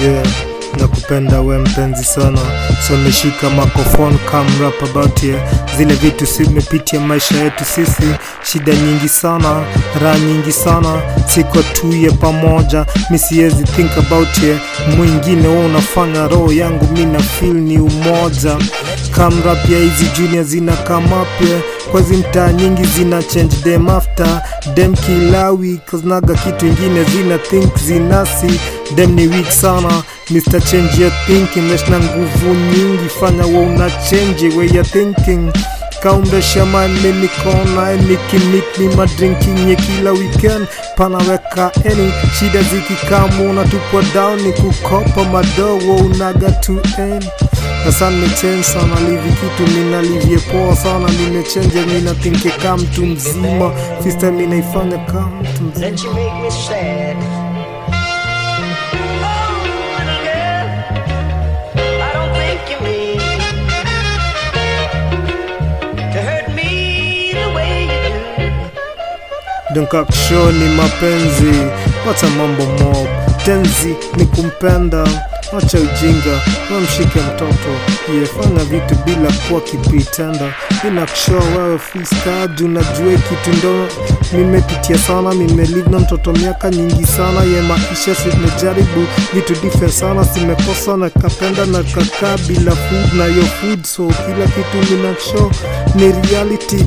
yeah nakupenda we mpenzi sana. So meshika microphone come rap about ye. Zile vitu simepitia maisha yetu sisi. Shida nyingi sana raha nyingi sana. Siko tuye pamoja mi siwezi think about ye. Mwingine we unafanya roho yangu mi na feel ni umoja rap hizi junior zina yeah. Kwazi mtaa nyingi zina change them after. Dem kilawi kaznaga kitu ingine zina think zinasi dem ni weak sana Mr. Change your thinking. Meshna nguvu nyingi fanya wa una change way you're thinking. Kaunda shaman mimi kona nikinik madrinking ye kila weekend. Panaweka eni shida zikikamuna unatupwa down ni kukopa madogo unaga to end sasa nimechange sana livi kitu minalivye poa sana nimechange mina thinke kama mtu mzima This time inaifanya kama mtu mzima that you make me sad. Oh, little girl, I don't think you mean to hurt me the way you do. Dunkaksho ni mapenzi, wacha mambo mob. Tenzi ni kumpenda, wacha ujinga, we mshike mtoto. Yefanya vitu bila kuwa kipitenda. kushoa wewe freestyle, unajue kitu ndo nimepitia sana, nimelive na mtoto miaka nyingi sana, ye maisha simejaribu vitu different sana, simekosa na kapenda na kakaa bila food. Na yo food, so kila kitu ninaksho ni reality